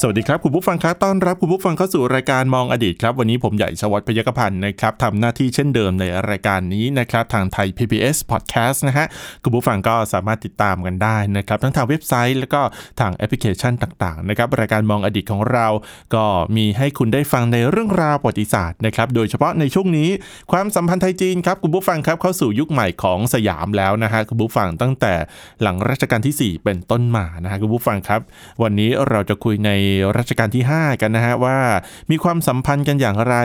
สวัสดีครับคุณผู้ฟังครับต้อนรับคุณผู้ฟังเข้าสู่รายการมองอดีตครับ วันนี้ผมใหญ่ชวัฒพยกพันธ์นะครับทำหน้าที่เช่นเดิมในรายการนี้นะครับทางไทย PBS Podcast นะฮะคุณผู้ฟังก็สามารถติดตามกันได้นะครับทั้งทางเว็บไซต์แล้วก็ทางแอปพลิเคชันต่างๆนะครับรายการมองอดีตของเรา ก็มีให้คุณได้ฟังในเรื่องราวประวัติศาสตร์นะครับโดยเฉพาะในช่วงนี้ความสัมพันธ์ไทยจีนครับคุณผู้ฟังครับเข้าสู่ยุคใหม่ของสยามแล้วนะฮะคุณผู้ฟังตั้งแต่หลังรัชกาลที่ 4 เป็นต้นมานะฮะคุณผู้ฟังครับ วันนี้เราจะคุยในรัชกาลที่ 5 กันนะฮะว่ามีความสัมพันธ์กันอย่างไร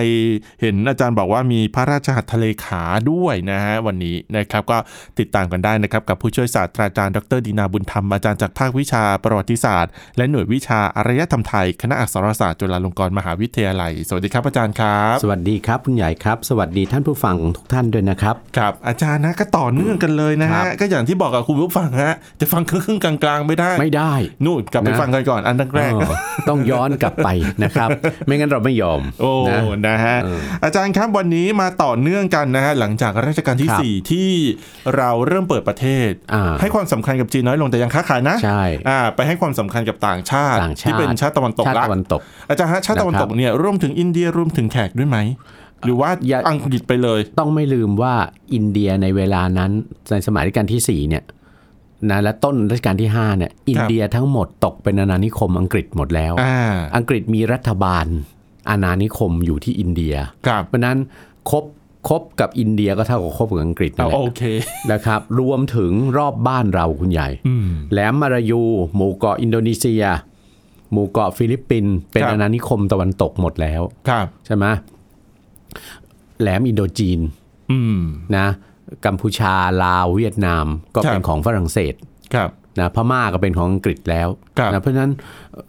เห็นอาจารย์บอกว่ามีพระราชหัตถเลขาด้วยนะฮะวันนี้นะครับก็ติดตามกันได้นะครับกับผู้ช่วยศาสตราจารย์ดรดีนาบุญธรรมอาจารย์จากภาควิชาประวัติศาสตร์ และหน่วยวิชาอารยธรรมไทย คณะอักษรศาสตร์จุฬาลงกรณ์มหาวิทยาลัย สวัสดีครับอาจารย์ครับ สวัสดีครับคุณใหญ่ครับ สวัสดีท่านผู้ฟังทุกท่านด้วยนะครับครับอาจารย์นะก็ต่อเนื่องกันเลยนะครัฮะบก็อย่างที่บอกกับคุณผู้ฟังฮะจะฟังครึ่งๆกลางๆไม่ได้ไม่ได้นู่นกลับไปนะฟังกันก่อนอันแรกๆเออต้องย้อนกลับไปนะครับ ไม่งั้นเราไม่ยอม โอ้นะนะฮะเอออาจารย์ครับวันนี้มาต่อเนื่องกันนะฮะหลังจากรัชกาลที่ครับ4ที่เราเริ่มเปิดประเทศอ่าให้ความสำคัญกับจีนน้อยลงแต่ยังค้าขายนะใช่อ่าไปให้ความสำคัญกับต่างชาติต่างชาติ ที่เป็นชาติตะวันตกชาติละตะวันตก อาจารย์ฮะชาติตะวันตกนะครับเนี่ยร่วมถึงอินเดียรวมถึงแขกด้วยไหมหรือว่าอย่าอังกฤษไปเลย ต้องไม่ลืมว่าอินเดียในเวลานั้นในสมัยรัชกาลที่4เนี่ย นะและต้นรัชกาลที่ 5 เนี่ย อินเดียทั้งหมดตกเป็นอาณานิคมอังกฤษหมดแล้วอ่าอังกฤษมีรัฐบาลอาณานิคมอยู่ที่อินเดียครับเพราะฉะนั้นคบคบกับอินเดียก็เท่ากับคบกับอังกฤษนั่เอานแหละโอเคนะครับ รวมถึงรอบบ้านเราคุณใหญ่อืมแหลมมลายู หมู่เกาะอินโดนีเซีย หมู่เกาะฟิลิปปินส์เป็นครับอาณานิคมตะวันตกหมดแล้วครับใช่ไหมแหลมอินโดจีนอืมนะ กัมพูชาลาวเวียดนามก็เป็นครับของฝรั่งเศสครับนะพม่าก็เป็นของอังกฤษแล้วครับนะเพราะฉะนั้น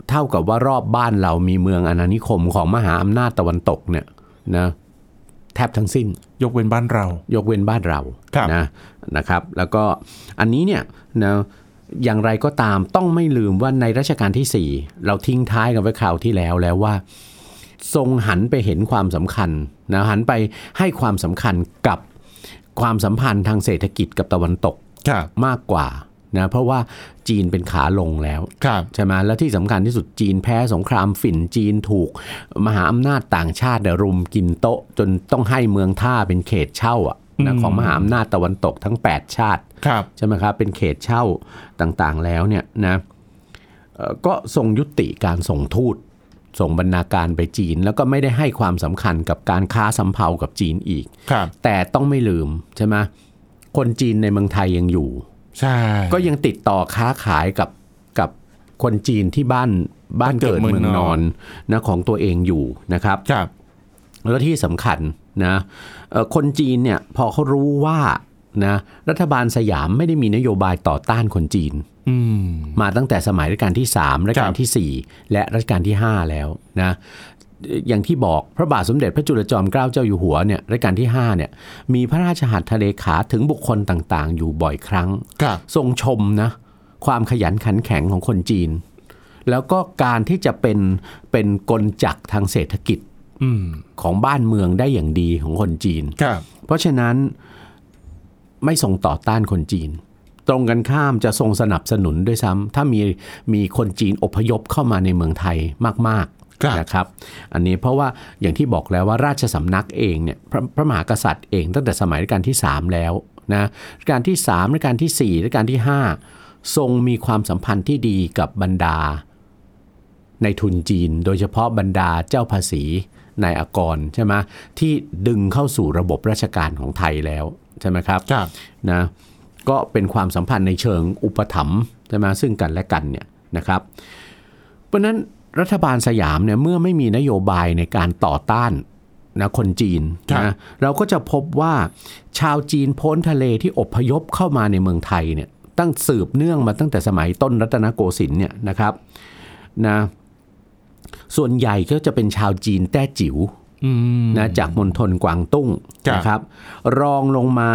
เท่ากับว่ารอบบ้านเรามีเมืองอาณานิคมของมหาอำนาจตะวันตกเนี่ยนะแทบทั้งสิ้น ยกเว้นบ้านเรา ยกเว้นบ้านเราครับนะนะครับ แล้วก็อันนี้เนี่ยนะอย่างไรก็ตามต้องไม่ลืมว่าในรัชกาลที่ 4 เราทิ้งท้ายกันไว้คราวที่แล้วแล้วว่า ทรงหันไปเห็นความสำคัญนะหันไปให้ความสำคัญกับ ความสัมพันธ์ทางเศรษฐกิจกับตะวันตกครับมากกว่านะเพราะว่าจีนเป็นขาลงแล้วครับใช่ไหมและที่สำคัญที่สุดจีนแพ้สงครามฝิ่นจีนถูก มหาอำนาจต่างชาติเนี่ยรุมกินโต๊ะ จนต้องให้เมืองท่าเป็นเขตเช่าอะนะของมหาอำนาจตะวันตกทั้ง 8 ชาติครับใช่ไหมครับเป็นเขตเช่าต่างๆแล้วเนี่ยนะเอ่อก็ทรงยุติการส่งทูต ส่งบรรณาการไปจีน แล้วก็ไม่ได้ให้ความสำคัญกับการค้าสำเภากับจีนอีกครับแต่ต้องไม่ลืมใช่ไหมคนจีนในเมืองไทยยังอยู่ ใช่ ก็ยังติดต่อค้าขายกับกับคนจีนที่บ้านบ้านเกิดเมืองนอนนะของตัวเองอยู่นะครับครับ แล้วที่สำคัญนะเอ่อคนจีนเนี่ยพอเขารู้ว่า นะรัฐบาลสยามไม่ได้มีนโยบายต่อต้านคนจีนอืมมาตั้งแต่สมัยรัชกาลที่3รัชกาลทีสี่ 4 และรัชกาลที่ 5 แล้วนะอย่างที่บอกพระบาทสมเด็จพระจุลจอมเกล้าเจ้าอยู่หัวเนี่ยรัชกาลที่5เนี่ยมีพระราชหัตถเลขาถึงบุคคลต่างๆ อยู่บ่อยครั้งครับทรงชมนะความขยันขันแข็งของคนจีน แล้วก็การที่จะเป็นเป็นกลจักรทางเศรษฐกิจอืมของบ้านเมืองได้อย่างดีของคนจีนครับเพราะฉะนั้น ไม่ทรงต่อต้านคนจีน ตรงกันข้ามจะทรงสนับสนุนด้วยซ้ำถ้ามีมีคนจีนอพยพเข้ามาในเมืองไทยมากครับๆนะครับ อันนี้เพราะว่าอย่างที่บอกแล้วว่าราชสำนักเองเนี่ยพระพระมหากษัตริย์เองตั้งแต่สมัยรัชกาลที่ 3 แล้วนะรัชกาลที่3รัชกาลที่4รัชกาลที่ 5 ทรงมีความสัมพันธ์ที่ดีกับบรรดา ในทุนจีน โดยเฉพาะบรรดาเจ้าภาษีนายอากรใช่ไหมที่ดึงเข้าสู่ระบบราชการของไทยแล้วใช่ไหมครับครับนะก็เป็นความสัมพันธ์ในเชิงอุปถัมภ์ใช่ไหมซึ่งกันและกันเนี่ยนะครับ เพราะฉะนั้นรัฐบาลสยามเนี่ยเมื่อไม่มีนโยบายในการต่อต้านนะคนจีนครับนะเราก็จะพบว่าชาวจีนพ้นทะเลที่อพยพเข้ามาในเมืองไทยเนี่ยตั้งสืบเนื่องมาตั้งแต่สมัยต้นรัตนโกสินทร์เนี่ยนะครับนะส่วนใหญ่ก็จะเป็นชาวจีนแต้จิ๋วอืม นะจากมณฑลกวางตุ้งครับนะครับ รองลงมา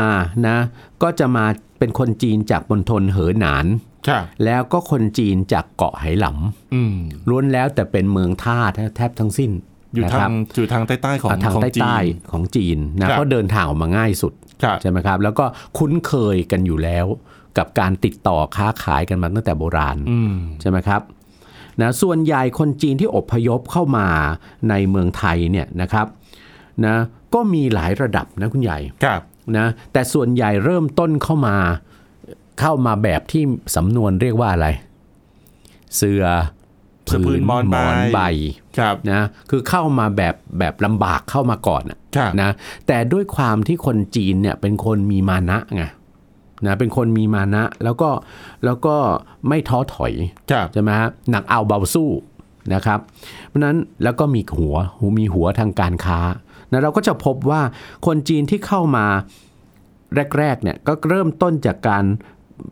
นะก็จะมาเป็นคนจีนจากมณฑลเหอหนานครับแล้วก็คนจีนจากเกาะไหหลอืมำล้วนแล้วแต่เป็นเมืองท่าแทบทั้งสิ้นอยู่นะทาครังบอยู่ทางใต้ๆของอะทางของใต้จีนใต้ของจีนนะครับเพราะเดินทางออกมาง่ายสุดครับใช่ไหมครับ แล้วก็คุ้นเคยกันอยู่แล้วกับการติดต่อค้าขายกันมาตั้งแต่โบราณอืมใช่ไหมครับ นะส่วนใหญ่คนจีนที่อพยพเข้ามาในเมืองไทยเนี่ยนะครับนะก็มีหลายระดับนะคุณใหญ่ครับนะแต่ส่วนใหญ่เริ่มต้นเข้ามาเข้ามาแบบที่สำนวนเรียกว่าอะไร เสือเสือผืนหมอนใบใบครับนะคือเข้ามาแบบแบบลำบากเข้ามาก่อนอะครับนะแต่ด้วยความที่คนจีนเนี่ยเป็นคนมีมานะไง นะเป็นคนมีมานะ แล้วก็แล้วก็ไม่ท้อถอยครับใช่ไหมฮะหนักเอาเบาสู้นะครับ เพราะฉะนั้นแล้วก็มีหัวมีหัวทางการค้านะเราก็จะพบว่าคนจีนที่เข้ามาแรกๆเนี่ยก็เริ่มต้นจากการ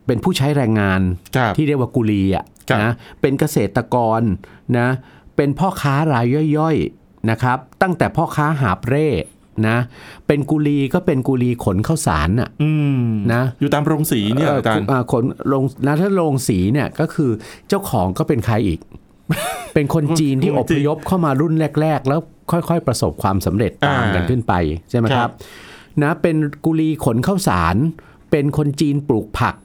เป็นผู้ใช้แรงงานครับที่เรียกว่ากุลีอะครับนะเป็นเกษตรกรนะเป็นพ่อค้ารายย่อยๆนะครับ ตั้งแต่พ่อค้าหาบเร่ นะ เป็นกุลีก็เป็นกุลีขนข้าวสารน่ะอืมนะ อยู่ตามโรงสีเนี่ยเอ่ออาจารย์อ่าขนลงนะถ้าลงสีเนี่ยก็คือเจ้าของก็เป็นใครอีก เป็นคนจีนที่คอนจีพนยพเข้ามารุ่นแรก ๆ แล้วค่อยๆประสบความสำเร็จตามอ่ากันขึ้นไปใช่ไหมคครัรับบนะ เป็นกุลีขนข้าวสาร เป็นคนจีนปลูกผัก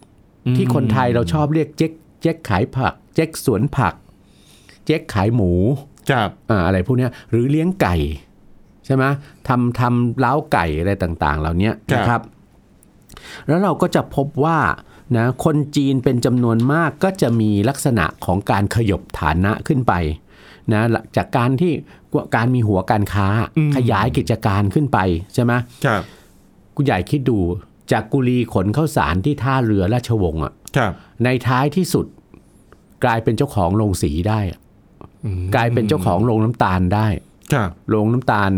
ที่คนไทยเราชอบเรียกเจ๊กเจ๊กขายผัก เจ๊กสวนผัก เจ๊กขายหมูครับอ่าอะไรพวกเนี้ยหรือเลี้ยงไก่ ใช่ไหมทำทำเล้าไก่อะไรต่าง ๆ เหล่านี้นะครับ แล้วเราก็จะพบว่านะคนจีนเป็นจำนวนมากก็จะมีลักษณะของการขยบฐานะขึ้นไปนะจากการที่การมีหัวการค้าอืมขยายกิจการขึ้นไปใช่ไหมครับคุณใหญ่คิดดูจากกุลีขนข้าวสารที่ท่าเรือราชวงศ์อะครับในท้ายที่สุดกลายเป็นเจ้าของโรงสีได้อะอืมกลายเป็นเจ้าของโรงน้ำตาลได้ครับ โรงน้ำตาล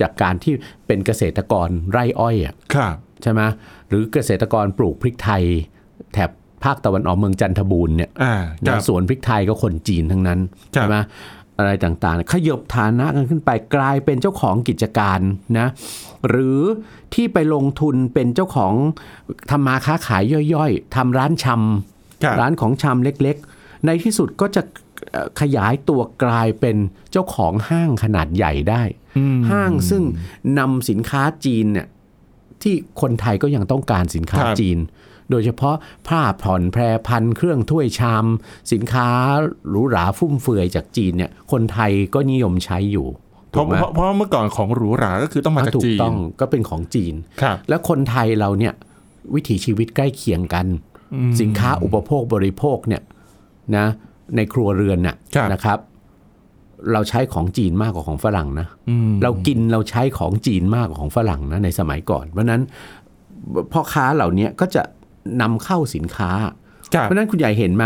จากการที่เป็นเกษตรกรไร่อ้อยอะครับใช่ไหมหรือเกษตรกรปลูกพริกไทย แถบภาคตะวันออกเมืองจันทบูรณ์เนี่ยอ่าครันะบสวนพริกไทยก็คนจีนทั้งนั้นครับใช่ไหมอะไรต่างๆ ขยบฐานะกันขึ้นไปกลายเป็นเจ้าของกิจการนะ หรือที่ไปลงทุนเป็นเจ้าของทำมาค้าขายย่อยๆทำร้านชำครับร้านของชำเล็กๆ ในที่สุดก็จะเอ่อ ขยายตัวกลายเป็นเจ้าของห้างขนาดใหญ่ได้อืมห้างซึ่งนำสินค้าจีนเนี่ยที่คนไทยก็ยังต้องการสินค้าครับจีน โดยเฉพาะผ้าผ่อนแพรพันเครื่องถ้วยชาม สินค้าหรูหราฟุ่มเฟือยจากจีนเนี่ยคนไทยก็นิยมใช้อยู่เพราะถูกไหมเพราะเพราะเมื่อก่อนของหรูหราก็คือต้องมาจากถูกจีนต้องก็เป็นของจีนครับแล้วคนไทยเราเนี่ยวิถีชีวิตใกล้เคียงกันอืมสินค้าอุปโภคบริโภคเนี่ยนะ ในครัวเรือนน่ะครับนะครับ เราใช้ของจีนมากกว่าของฝรั่งนะอืมเรากินเราใช้ของจีนมากกว่าของฝรั่งนะในสมัยก่อน เพราะฉะนั้นพ่อค้าเหล่านี้ก็จะนำเข้าสินค้าครับเพราะฉะนั้นคุณใหญ่เห็นไหม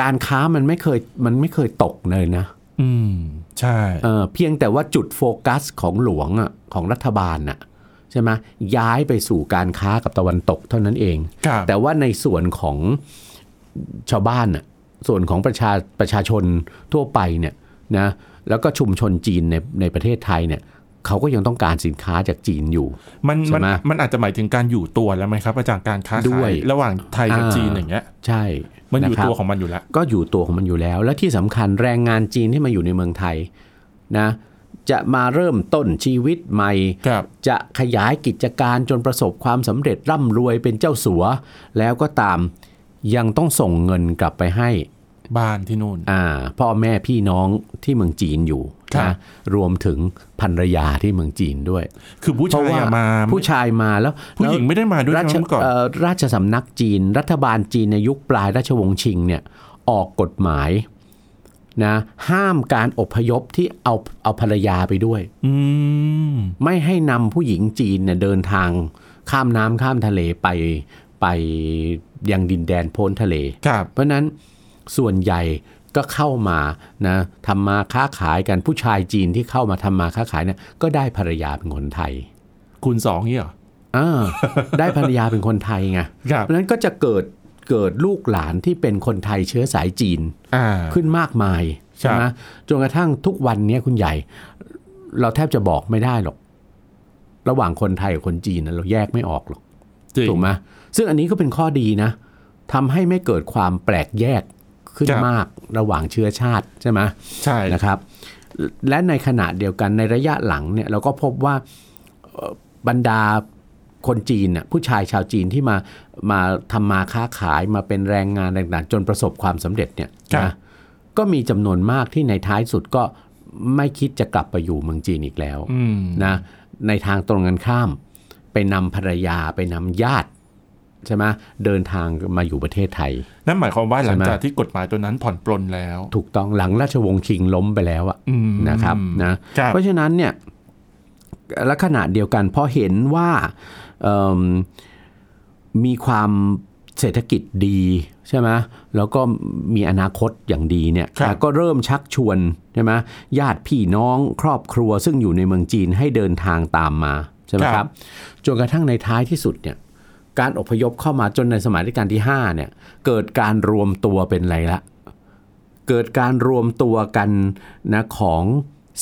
การค้ามันไม่เคยมันไม่เคยตกเลยนะ อืมใช่เออเพียงแต่ว่าจุดโฟกัสของหลวงอะของรัฐบาลน่ะใช่ไหมย้ายไปสู่การค้ากับตะวันตกเท่านั้นเองครับแต่ว่าในส่วนของชาวบ้านน่ะ ส่วนของประชาประชาชนทั่วไปเนี่ยนะแล้วก็ชุมชนจีนในในประเทศไทยเนี่ยเขาก็ยังต้องการสินค้าจากจีนอยู่ มันใช่มันไหมมันอาจจะหมายถึงการอยู่ตัวแล้วไหมครับอาจารย์การค้าด้ขาวยยระหว่างไทยกับอ่าจีนอย่างเงี้ยใช่ มันอยู่ะครับตัวของมันอยู่แล้ว ก็อยู่ตัวของมันอยู่แล้ว และที่สำคัญแรงงานจีนที่มาอยู่ในเมืองไทยนะจะมาเริ่มต้นชีวิตใหม่ครับจะขยายกิจการจนประสบความสำเร็จร่ำรวยเป็นเจ้าสัว แล้วก็ตาม ยังต้องส่งเงินกลับไปให้บ้านที่นู่น อ่า พ่อแม่พี่น้องที่เมืองจีนอยู่ครับนะรวมถึงภรรยาที่เมืองจีนด้วย คือผู้เพราะชายว่าอะมาผู้ชายมาแล้วผู้หญิงไม่ได้มาด้วยรานะชเมื่อก่อนเอ่อราชสำนักจีน รัฐบาลจีนในยุคปลายราชวงศ์ชิงเนี่ยออกกฎหมายนะห้ามการอพยพที่เอาเอาภรรยาไปด้วยอืมไม่ให้นำผู้หญิงจีนเนี่ยเดินทางข้ามน้ำข้ามทะเลไป ไปยังดินแดนโพ้นทะเลครับเพราะฉะนั้นส่วนใหญ่ก็เข้ามานะทำมาค้าขายกันผู้ชายจีนที่เข้ามาทำมาค้าขายเนี่ยก็ได้ภรรยาเป็นคนไทย คูณสองนี่เหรออ่าได้ภรรยาเป็นคนไทยไงครับเพราะฉะนั้นก็จะเกิดเกิดลูกหลานที่เป็นคนไทยเชื้อสายจีนอ่าขึ้นมากมายใช่ไหมครับจนกระทั่งทุกวันเนี้ยคุณใหญ่ เราแทบจะบอกไม่ได้หรอก ระหว่างคนไทยกับคนจีนนะเราแยกไม่ออกหรอกจริง ถูกไหมซึ่งอันนี้ก็เป็นข้อดีนะทำให้ไม่เกิดความแปลกแยกขึ้นครับมากระหว่างเชื้อชาติใช่ไหมใช่นะครับ และในขณะเดียวกันในระยะหลังเนี่ยเราก็พบว่าเอ่อบรรดาคนจีนน่ะผู้ชายชาวจีนที่มามาทำมาค้าขายมาเป็นแรงงานต่างๆจนประสบความสำเร็จเนี่ยครับนะก็มีจำนวนมากที่ในท้ายสุดก็ไม่คิดจะกลับไปอยู่เมืองจีนอีกแล้วอืมนะในทางตรงกันข้าม ไปนำภรรยาไปนำญาติใช่ไหมเดินทางมาอยู่ประเทศไทย นั่นหมายความว่าหลังใช่ไหมจากที่กฎหมายตัวนั้นผ่อนปลนแล้ว ถูกต้องหลังราชวงศ์ชิงล้มไปแล้วอะอืมนะครับนะครับเพราะฉะนั้นเนี่ยและขณะเดียวกันพอเห็นว่าเอิ่มมีความเศรษฐกิจดีใช่ไหมแล้วก็มีอนาคตอย่างดีเนี่ยครับก็เริ่มชักชวนใช่ไหมญาติพี่น้องครอบครัวซึ่งอยู่ในเมืองจีนให้เดินทางตามมา ใช่ไหมครับจนกระทั่งในท้ายที่สุดเนี่ยการอพยพเข้ามาจนในสมัยรัชกาลที่5เนี่ยเกิดการรวมตัวเป็นอะไรละ เกิดการรวมตัวกันนะของ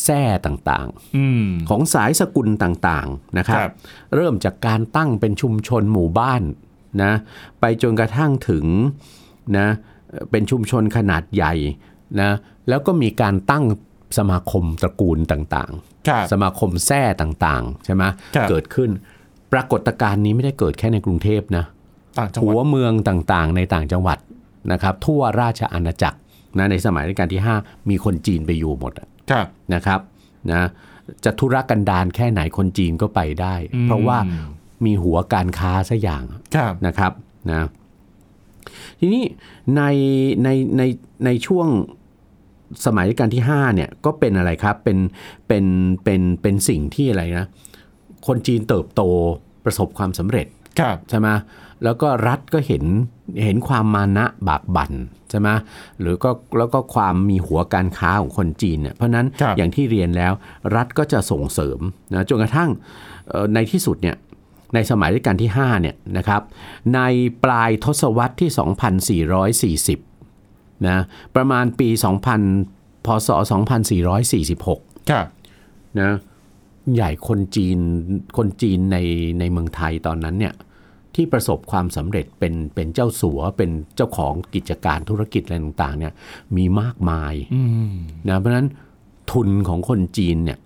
แท่ต่างอืมๆของสายสกุลต่างๆนะครับครับเริ่มจากการตั้งเป็นชุมชนหมู่บ้านนะไปจนกระทั่งถึงนะเอ่อเป็นชุมชนขนาดใหญ่นะแล้วก็มีการตั้งสมาคมตระกูลต่างครับๆ สมาคมแท่ต่างๆ ใช่ไหมครับเกิดขึ้น ปรากฏการณ์นี้ไม่ได้เกิดแค่ในกรุงเทพนะต่างจังหหัวัวดเมืองต่างๆ ในต่างจังหวัดนะครับ ทั่วราชอาณาจักรนะในสมัยรัชกาลที่ 5 มีคนจีนไปอยู่หมดอะครับนะครับนะจะธุรกันดารแค่ไหนคนจีนก็ไปได้อืมเพราะว่ามีหัวการค้าสักอย่างครับนะครับนะทีนี้ในในในในช่วง สมัยรัชกาลที่5เนี่ยก็เป็นอะไรครับเป็นเป็นเป็นเป็นสิ่งที่อะไรนะคนจีนเติบโตประสบความสำเร็จครับใช่ไหมแล้วก็รัฐก็เห็นเห็นความมานะบากบั่นใช่ไหมหรือก็แล้วก็ความมีหัวการค้าของคนจีนเนี่ยเพราะฉะนั้นครับอย่างที่เรียนแล้วรัฐก็จะส่งเสริมนะจนกระทั่งเอ่อในที่สุดเนี่ยในสมัยรัชกาลที่5เนี่ยนะครับในปลายทศวรรษที่ 2440 นะประมาณปี 2000 พศ 2446ครับนะใหญ่คนจีนคนจีนในในเมืองไทยตอนนั้นเนี่ยที่ประสบความสำเร็จเป็นเป็นเจ้าสัวเป็นเจ้าของกิจการธุรกิจอะไรต่างๆเนี่ยมีมากมายอืมนะเพราะฉะนั้นทุนของคนจีนเนี่ย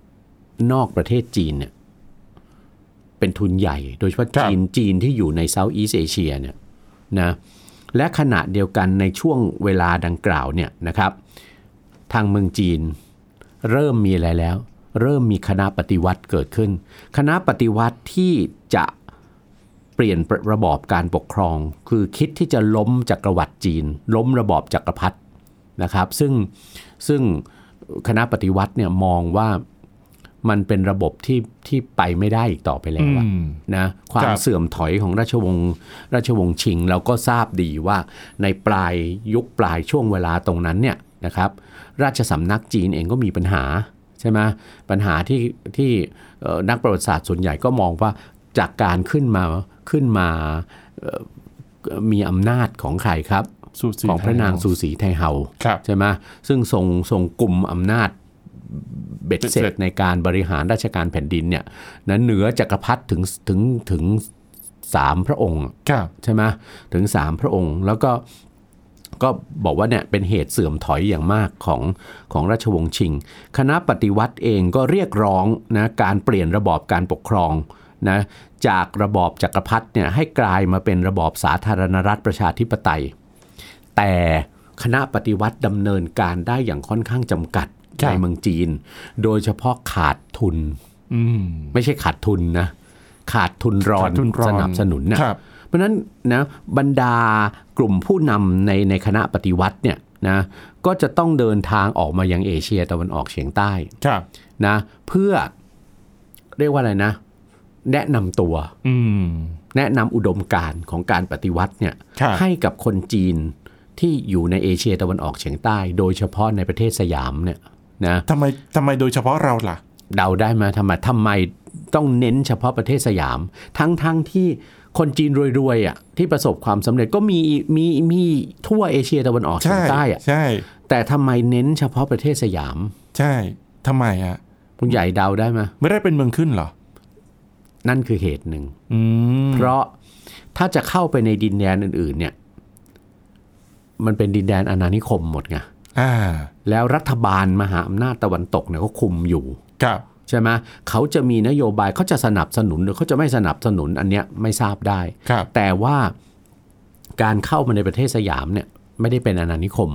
นอกประเทศจีนเนี่ยเป็นทุนใหญ่ โดยเฉพาะครับจีนจีนที่อยู่ในเซาท์อีสเอเชียเนี่ยนะ และขณะเดียวกันในช่วงเวลาดังกล่าวเนี่ยนะครับ ทางเมืองจีน เริ่มมีอะไรแล้ว เริ่มมีคณะปฏิวัติเกิดขึ้น คณะปฏิวัติที่จะเปลี่ยนระบอบการปกครอง คือคิดที่จะล้มจักรวรรดิจีน ล้มระบอบจักรพรรดินะครับ ซึ่งซึ่งคณะปฏิวัติเนี่ยมองว่า มันเป็นระบบที่ที่ไปไม่ได้อีกต่อไปแล้วอะอืมนะควาคมรับเสื่อมถอยของราชวงศ์ราชวงศ์ชิงเราก็ทราบดีว่าในปลายยุคปลายช่วงเวลาตรงนั้นเนี่ยนะครับ ราชสำนักจีนเองก็มีปัญหาใช่ไหมปัญหาที่ที่เอ่อนักประวัติศาสตร์ส่วนใหญ่ก็มองว่าจากการขึ้นมาขึ้นมาเอ่อมีอำนาจของใครครับสูสีของพระนางไทยสูสีไทเฮาครับใช่ไหมซึ่งทรงทรงกลุ่มอำนาจ เบ็ดเสร็เบ็ดเสร็จจในการบริหารราชการแผ่นดินเนี่ยนะเหนือจักรพรรดิถึงถึงถึงสามพระองค์ครับใช่ไหมถึงสามพระองค์แล้วก็ก็บอกว่าเนี่ยเป็นเหตุเสื่อมถอยอย่างมากของของราชวงศ์ชิง คณะปฏิวัติเองก็เรียกร้องนะการเปลี่ยนระบอบการปกครองนะจากระบอบจักรพรรดิเนี่ยให้กลายมาเป็นระบอบสาธารณรัฐประชาธิปไตย แต่คณะปฏิวัติดำเนินการได้อย่างค่อนข้างจำกัดครับ ในเมืองจีน โดยเฉพาะขาดทุนอืมไม่ใช่ขาดทุนนะ ขาดทุนรอนขาดทุนรอนสนับสนุนนะครับเพราะฉะนั้นนะบรรดากลุ่มผู้นำในในคณะปฏิวัติเนี่ยนะก็จะต้องเดินทางออกมายังเอเชียตะวันออกเฉียงใต้ครับนะเพื่อเรียกว่าอะไรนะ แนะนำตัวอืมแนะนำอุดมการณ์ของการปฏิวัติเนี่ยครับให้กับคนจีนที่อยู่ในเอเชียตะวันออกเฉียงใต้ โดยเฉพาะในประเทศสยามเนี่ย นะทำไมทำไมโดยเฉพาะเราล่ะ เดาได้ไหมทำไมทำไมต้องเน้นเฉพาะประเทศสยาม ทั้งทั้งที่คนจีนรวยๆอะที่ประสบความสำเร็จก็มีมีมีทั่วเอเชียตะวันออกเฉียใช่งใต้อะใช่ แต่ทำไมเน้นเฉพาะประเทศสยาม ใช่ทำไมอะเพคุณใหญ่เดาได้ไหมไม่ได้เป็นเมืองขึ้นเหรอ นั่นคือเหตุหนึ่งอืมเพราะถ้าจะเข้าไปในดินแดนอื่น ๆ เนี่ย มันเป็นดินแดนอาณานิคมหมดไงอ่า แล้วรัฐบาลมหาอำนาจตะวันตกเนี่ยเขาคุมอยู่ครับใช่ไหมเขาจะมีนโยบายเขาจะสนับสนุนหรือเขาจะไม่สนับสนุนอันเนี้ยไม่ทราบได้ครับแต่ว่าการเข้ามาในประเทศสยามเนี่ยไม่ได้เป็นอาณานิคม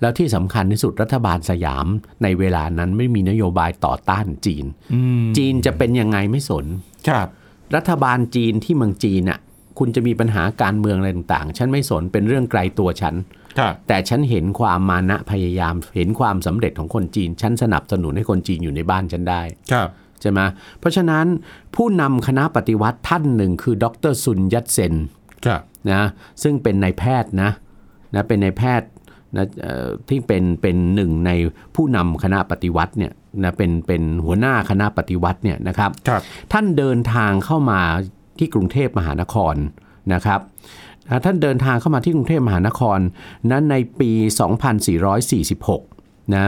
แล้วที่สำคัญที่สุดรัฐบาลสยามในเวลานั้นไม่มีนโยบายต่อต้านจีนอืมจีนจะเป็นยังไงไม่สน ครับ รัฐบาลจีนที่เมืองจีนน่ะคุณจะมีปัญหาการเมืองอะไรต่างๆ ฉันไม่สนเป็นเรื่องไกลตัวฉันครับ แต่ฉันเห็นความมานะพยายามเห็นความสำเร็จของคนจีน ฉันสนับสนุนให้คนจีนอยู่ในบ้านฉันได้ครับใช่ไหมเพราะฉะนั้นผู้นำคณะปฏิวัติท่านหนึ่งคือดรซุนยัตเซนครับนะซึ่งเป็นนายแพทย์นะนะเป็นนายแพทย์นะเอ่อที่เป็นเป็นหนึ่งในผู้นำคณะปฏิวัติเนี่ยนะเป็นเป็นหัวหน้าคณะปฏิวัติเนี่ยนะครับครับท่านเดินทางเข้ามาที่กรุงเทพมหานคร นะครับอ่าท่านเดินทางเข้ามาที่กรุงเทพมหานครนั้นในปี 2446 นะ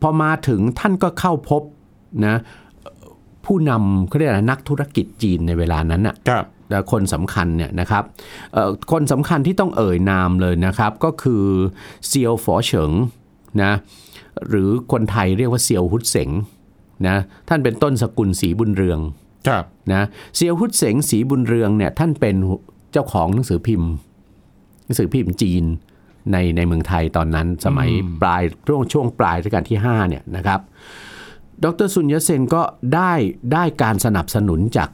พอมาถึงท่านก็เข้าพบนะเอ่อผู้นำเขาเรียกอะไรนักธุรกิจจีนในเวลานั้นน่ะครับและคนสำคัญเนี่ยนะครับเอ่อคนสำคัญที่ต้องเอ่ยนามเลยนะครับ ก็คือเซียวฝอเฉิงนะหรือคนไทยเรียกว่าเซียวฮุดเสงนะท่านเป็นต้นสกุลศรีบุญเรือง ครับนะเซียวฮุดเสงศรีบุญเรืองเนี่ยท่านเป็นเจ้าของหนังสือพิมพ์ หนังสือพิมพ์จีนในในเมืองไทยตอนนั้นสมัยปลายช่วงช่วงปลายรัชกาลที่5เนี่ยนะครับ ดรซุนยตเซนก็ได้ได้การสนับสนุนจาก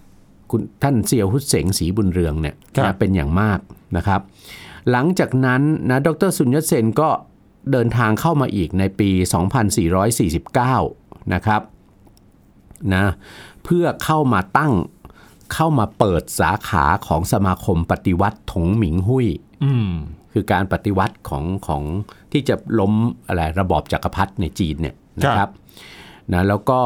คุณท่านเซียวฮุดเสงศรีบุญเรืองเนี่ยครับนะเป็นอย่างมากนะครับ หลังจากนั้นนะดรซุนยตเซนก็เดินทางเข้ามาอีกในปี 2449 นะครับนะ เพื่อเข้ามาตั้งเข้ามาเปิดสาขาของสมาคมปฏิวัติถงหมิงหุยอืมคือการปฏิวัติของของที่จะล้มอะไรระบอบจักรพรรดิในจีนเนี่ยนะคครัรับบนะแล้วก็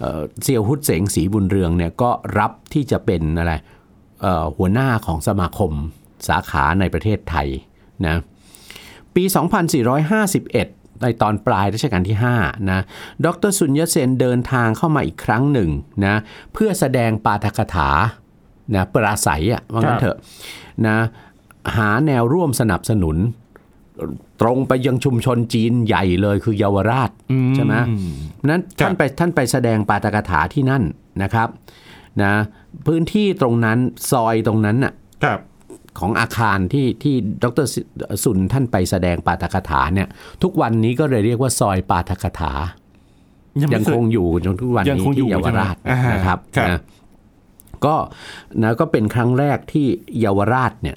เอ่อเซียวฮุดเสงศรีบุญเรืองเนี่ยก็รับที่จะเป็นอะไรเอ่อหัวหน้าของสมาคมสาขาในประเทศไทยนะปี 2451 ในตอนปลายรัชกาลที่ 5 นะ ดรสุญญเซนเดินทางเข้ามาอีกครั้งหนึ่งนะ เพื่อแสดงปาฐกถา นะ ปราศัยอะว่างั้นเถอะ นะ หาแนวร่วมสนับสนุน ตรงไปยังชุมชนจีนใหญ่เลยคือเยาวราช ใช่ไหมนั้นครับท่านไปท่านไปแสดงปาฐกถาที่นั่นนะครับ นะ พื้นที่ตรงนั้นซอยตรงนั้นน่ะครับ ของอาคารที่ที่ดรสุนท่านไปแสดงปาฐกถาเนี่ย ทุกวันนี้ก็เลยเรียกว่าซอยปาฐกถา ยังยัไม่งเคคยงอยู่จนทุกวันยังนี้คงอยู่ที่เยาวราชใช่ไหมอ่านนะครับครับนะก็นะก็เป็นครั้งแรกที่เยาวราชเนี่ย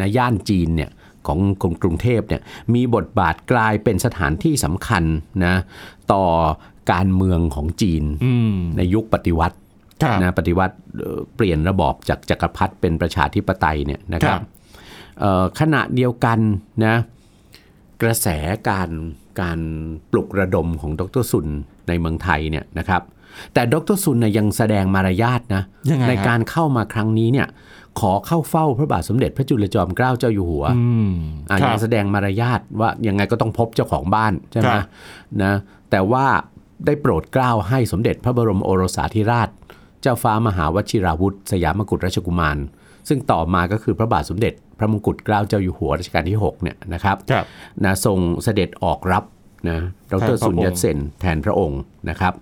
นะย่านจีนเนี่ยของกรุงกรุงเทพเนี่ยมีบทบาทกลายเป็นสถานที่สำคัญนะต่อการเมืองของจีนอืมในยุคปฏิวัติครับ นะปฏิวัติเอ่อเปลี่ยนระบอบจากจักรพรรดิเป็นประชาธิปไตยเนี่ยนะครัครับบเอ่อขณะเดียวกันนะกระแสการการปลุกระดมของดรซุนในเมืองไทยเนี่ยนะครับ แต่ดรซุนนะยังแสดงมารยาทนะยังไงในฮะการเข้ามาครั้งนี้เนี่ยขอเข้าเฝ้าพระบาทสมเด็จพระจุลจอมเกล้าเจ้าอยู่หัวอืมอะครัยับงแสดงมารยาทว่ายังไงก็ต้องพบเจ้าของบ้านใช่ไหมครับนะแต่ว่าได้โปรดเกล้าให้สมเด็จพระบรมโอรสาธิราช เจ้าฟ้ามหาวชิราวุธ สยามกุฎราชกุมาร ซึ่งต่อมาก็คือพระบาทสมเด็จ พระมงกุฎเกล้าเจ้าอยู่หัวรัชกาลที่6เนี่ยนะครับครับนะทรงเสด็จออกรับนะดแทนพรระสุญญองค์เซนแทนพระองค์นะครับ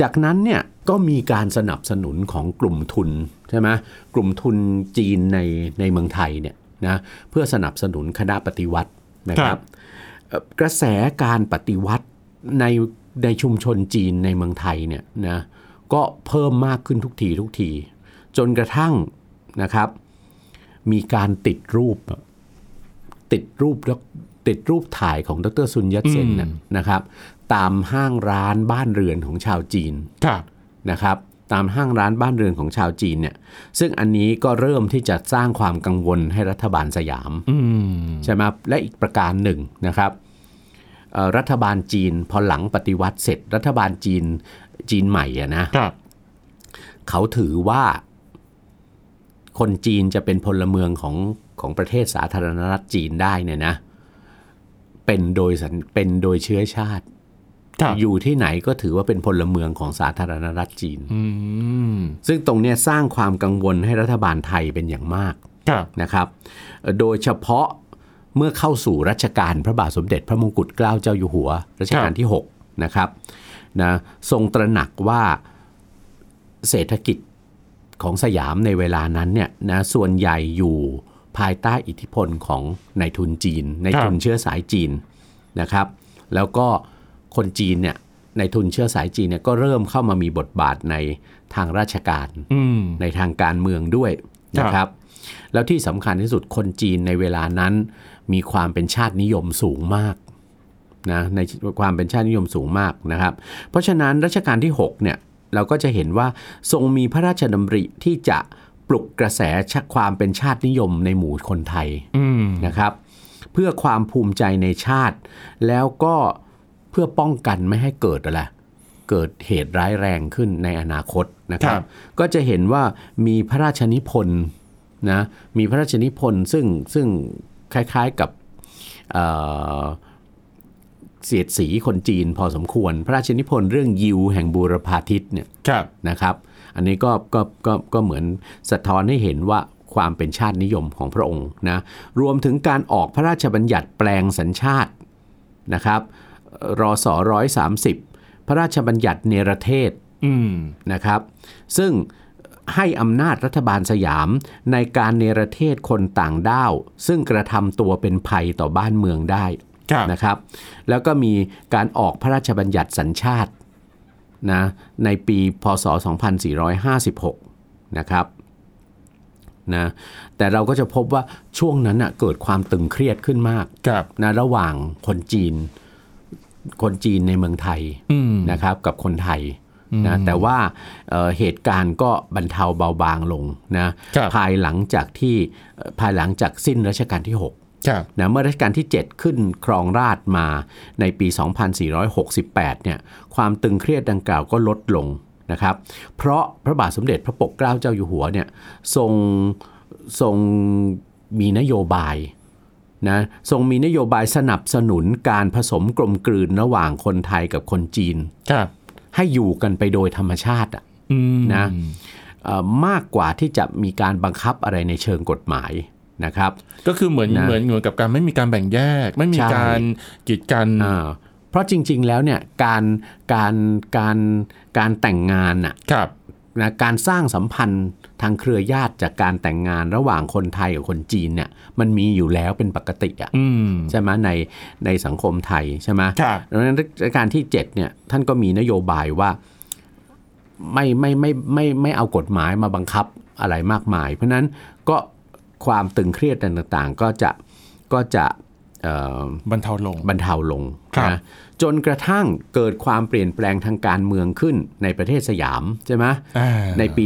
จากนั้นเนี่ยก็มีการสนับสนุนของกลุ่มทุนใช่ไหมกลุ่มทุนจีนในในเมืองไทยเนี่ยนะเพื่อสนับสนุนคณะปฏิวัตินะคครัรับบเอ่อกระแสการปฏิวัติในในชุมชนจีนในเมืองไทยเนี่ยนะ ก็เพิ่มมากขึ้นทุกทีทุกที จนกระทั่งนะครับ มีการติดรูป ติดรูปแล้วติดรูปถ่ายของดรซุนยัตเซนน่ะนะครับ ตามห้างร้านบ้านเรือนของชาวจีนครับนะครับ ตามห้างร้านบ้านเรือนของชาวจีนเนี่ย ซึ่งอันนี้ก็เริ่มที่จะสร้างความกังวลให้รัฐบาลสยามอืมใช่ไหมและอีกประการหนึ่งนะครับเอ่อรัฐบาลจีนพอหลังปฏิวัติเสร็จ รัฐบาลจีน จีนใหม่อะนะครับเขาถือว่า คนจีนจะเป็นพลเมืองของของประเทศสาธารณรัฐจีนได้เนี่ยนะ เป็นโดยสัญเป็นโดยเชื้อชาติครับอยู่ที่ไหนก็ถือว่าเป็นพลเมืองของสาธารณรัฐจีนอืมซึ่งตรงเนี้ยสร้างความกังวลให้รัฐบาลไทยเป็นอย่างมากครับนะครับเอ่อโดยเฉพาะเมื่อเข้าสู่รัชกาลพระบาทสมเด็จพระมงกุฎเกล้าเจ้าอยู่หัวรัชกาลที่ 6 นะครับนะทรงตระหนักว่าเศรษฐกิจของสยามในเวลานั้นเนี่ยนะส่วนใหญ่อยู่ภายใต้อิทธิพลของนายทุนจีนในายทุนเชื้อสายจีนนะครับ แล้วก็คนจีนเนี่ยในายทุนเชื้อสายจีนเนี่ยก็เริ่มเข้ามามีบทบาทในทางราชการอืมในทางการเมืองด้วยนะครับ แล้วที่สำคัญที่สุดคนจีนในเวลานั้น มีความเป็นชาตินิยมสูงมาก นะในความเป็นชาตินิยมสูงมากนะครับ เพราะฉะนั้นรัชกาลที่6เนี่ยเราก็จะเห็นว่าทรงมีพระราชดำริที่จะปลุกกระแสชาความเป็นชาตินิยมในหมู่คนไทยอืมนะครับ เพื่อความภูมิใจในชาติ แล้วก็เพื่อป้องกันไม่ให้เกิดอะไรเกิดเหตุร้ายแรงขึ้นในอนาคตนะครับ ก็จะเห็นว่ามีพระราชนิพนธ์นะมีพระราชนิพนธ์ซึ่งซึ่งคล้ายๆกับ เอ่อเสียดสีคนจีนพอสมควร พระราชนิพนธ์เรื่องยิวแห่งบูรพาทิตเนี่ยครับนะครับ อันนี้ก็ก็ก็ก็เหมือนสะท้อนให้เห็นว่าความเป็นชาตินิยมของพระองค์นะรวมถึงการออกพระราชบัญญัติแปลงสัญชาตินะครับรอสอร้อยสามสิบพระราชบัญญัติเนรเทศอืมนะครับ ซึ่งให้อำนาจรัฐบาลสยามในการเนรเทศคนต่างด้าว ซึ่งกระทำตัวเป็นภัยต่อบ้านเมืองได้ครับ นะครับ แล้วก็มีการออกพระราชบัญญัติสัญชาตินะในปีพศ 2456 นะครับนะแต่เราก็จะพบว่าช่วงนั้นน่ะเกิดความตึงเครียดขึ้นมากครับนะระหว่างคนจีน คนจีนในเมืองไทยอืมนะครับกับคนไทยนะแต่ว่าเอ่อเหตุการณ์ก็บรรเทาเบาบางลงนะครับภายหลังจากที่เอ่อภายหลังจากสิ้นรัชกาลที่6ครับ นะเมื่อรัชกาลที่ 7 ขึ้นครองราชย์มาในปี 2468 เนี่ยความตึงเครียดดังกล่าวก็ลดลงนะครับ เพราะพระบาทสมเด็จพระปกเกล้าเจ้าอยู่หัวเนี่ยทรงทรงมีนโยบายนะทรงมีนโยบายสนับสนุนการผสมกลมกลืนระหว่างคนไทยกับคนจีนครับให้อยู่กันไปโดยธรรมชาติอะอืมนะเอ่อมากกว่าที่จะมีการบังคับอะไรในเชิงกฎหมาย นะครับ ก็คือเหมือนนะเหมือนเหมือนกับการไม่มีการแบ่งแยก ไม่มีใช่การกีดกันอ่าเพราะจริง ๆ แล้วเนี่ยการการการการแต่งงานน่ะครับนะการสร้างสัมพันธ์ทางเครือญาติจากการแต่งงานระหว่างคนไทยกับคนจีนเนี่ยมันมีอยู่แล้วเป็นปกติอะอืมใช่ไหมในในสังคมไทยใช่ไหมครับดังนั้นรัชกาลที่7เนี่ยท่านก็มีนโยบายว่าไม่ไม่ไม่ไม่ไม่เอากฎหมายมาบังคับอะไรมากมาย เพราะฉะนั้นก็ ความตึงเครียดต่างๆ ก็จะก็จะเอ่อบรรเทาลงบรรเทาลงครับนะจนกระทั่งเกิดความเปลี่ยนแปลงทางการเมืองขึ้นในประเทศสยามใช่ไหมอ่าในปี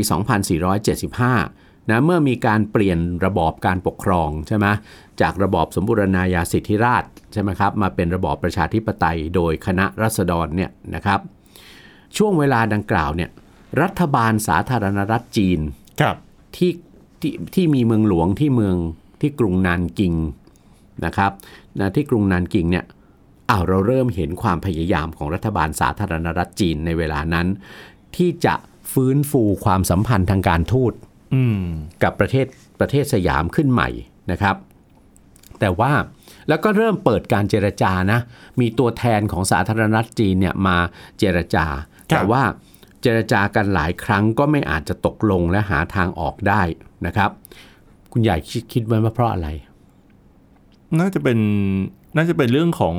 2475นะเมื่อมีการเปลี่ยนระบอบการปกครองใช่ไหมจากระบอบสมบูรณาญาสิทธิราชใช่ไหมครับมาเป็นระบอบประชาธิปไตยโดยคณะรัษฎรเนี่ยนะครับ ช่วงเวลาดังกล่าวเนี่ยรัฐบาลสาธารณรัฐจีนครับที่ ที่ที่มีเมืองหลวงที่เมืองที่กรุงนานกิงนะครับนะที่กรุงนานกิงเนี่ยอ้าวเราเริ่มเห็นความพยายามของรัฐบาลสาธารณรัฐจีนในเวลานั้น ที่จะฟื้นฟูความสัมพันธ์ทางการทูตอืมกับประเทศประเทศสยามขึ้นใหม่นะครับ แต่ว่าแล้วก็เริ่มเปิดการเจรจานะ มีตัวแทนของสาธารณรัฐจีนเนี่ยมาเจรจา แต่ว่าเจรจากันหลายครั้งก็ไม่อาจจะตกลงและหาทางออกได้ นะครับ คุณใหญ่คิดคิดไว้ว่าเพราะอะไร น่าจะเป็นน่าจะเป็นเรื่องของ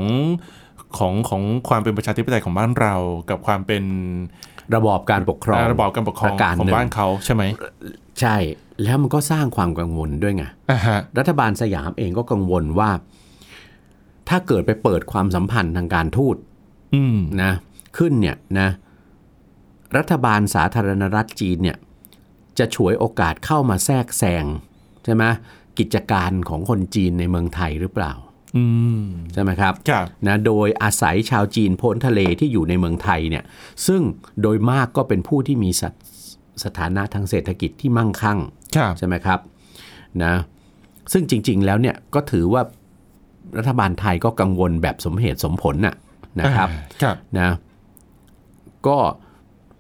ของของความเป็นประชาธิปไตยของบ้านเรา กับความเป็นระบอบการปกครองระบอบการปกครองประการของหนึ่งบ้านเขาใช่ไหมใช่แล้วมันก็สร้างความกังวลด้วยไงอ่าฮะรัฐบาลสยามเองก็กังวลว่า ถ้าเกิดไปเปิดความสัมพันธ์ทางการทูตอืมนะ ขึ้นเนี่ยนะ รัฐบาลสาธารณรัฐจีนเนี่ย จะฉวยโอกาสเข้ามาแทรกแซงใช่ไหมกิจการของคนจีนในเมืองไทยหรือเปล่าอืมใช่ไหมครับครับนะโดยอาศัยชาวจีนพ้นทะเลที่อยู่ในเมืองไทยเนี่ยซึ่งโดยมากก็เป็นผู้ที่มีสถสถานะทางเศรษฐกิจที่มั่งคั่งครับใช่ไหมครับนะซึ่งจริง ๆ แล้วเนี่ยก็ถือว่ารัฐบาลไทยก็กังวลแบบสมเหตุสมผลน่ะนะครับครับนะก็เพ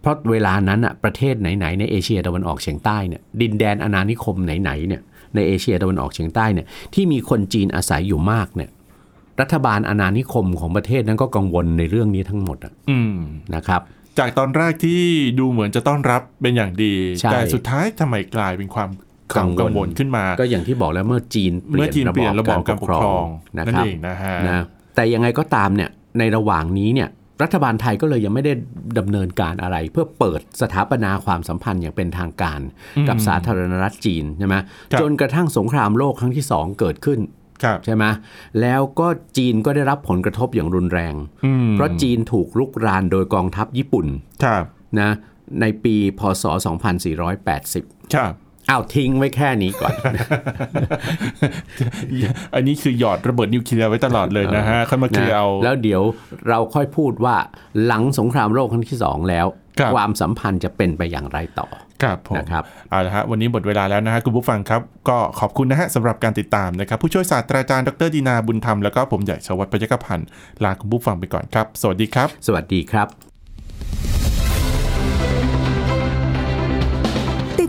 ราะเวลานั้นอะประเทศไหนๆในเอเชียตะวันออกเฉียงใต้เนี่ยดินแดนอาณานิคมไหนๆเนี่ยในเอเชียตะวันออกเฉียงใต้เนี่ยที่มีคนจีนอาศัยอยู่มากเนี่ยรัฐบาลอาณานิคมของประเทศนั้นก็กังวลในเรื่องนี้ทั้งหมดอะอืมนะครับ จากตอนแรกที่ดูเหมือนจะต้อนรับเป็นอย่างดีใช่แต่สุดท้ายทำไมกลายเป็นความกังกังวลวลขึ้นมา ก็อย่างที่บอกแล้วเมื่อจีนเปเมื่ลี่อยจีนนระเปลี่ยนระบบอบการปกครองนะนั่คนรับเองนะฮะนะแต่ยังไงก็ตามเนี่ยในระหว่างนี้เนี่ย รัฐบาลไทยก็เลยยังไม่ได้ดำเนินการอะไร เพื่อเปิดสถาปนาความสัมพันธ์อย่างเป็นทางการ กับสาธารณรัฐจีนใช่ไหมจนกระทั่งสงครามโลกครั้งที่สองเกิดขึ้นครับใช่ไหมแล้วก็จีนก็ได้รับผลกระทบอย่างรุนแรงอืมเพราะจีนถูกลุกรานโดยกองทัพญี่ปุ่นครับนะในปีพศ 2480 ครับ อ้าวทิ้งไว้แค่นี้ก่อน อันนี้คือหยอดระเบิดนิวเคลียร์ไว้ตลอดเลยนะฮะค่อยมาเคลียร์เอาแล้วเดี๋ยวเราค่อยพูดว่าหลังสงครามโลกครั้งที่สองแล้วครับความสัมพันธ์จะเป็นไปอย่างไรต่อครับผมนะครับเอาละฮะวันนี้หมดเวลาแล้วนะฮะคุณผู้ฟังครับ ก็ขอบคุณนะฮะสำหรับการติดตามนะครับ ผู้ช่วยศาสตราจารย์ดรดีนาบุญธรรมแล้วก็ผมใหญ่ชวัฒน์พยัคฆพันธ์ลาคุณผู้ฟังไปก่อนครับ สวัสดีครับ สวัสดีครับ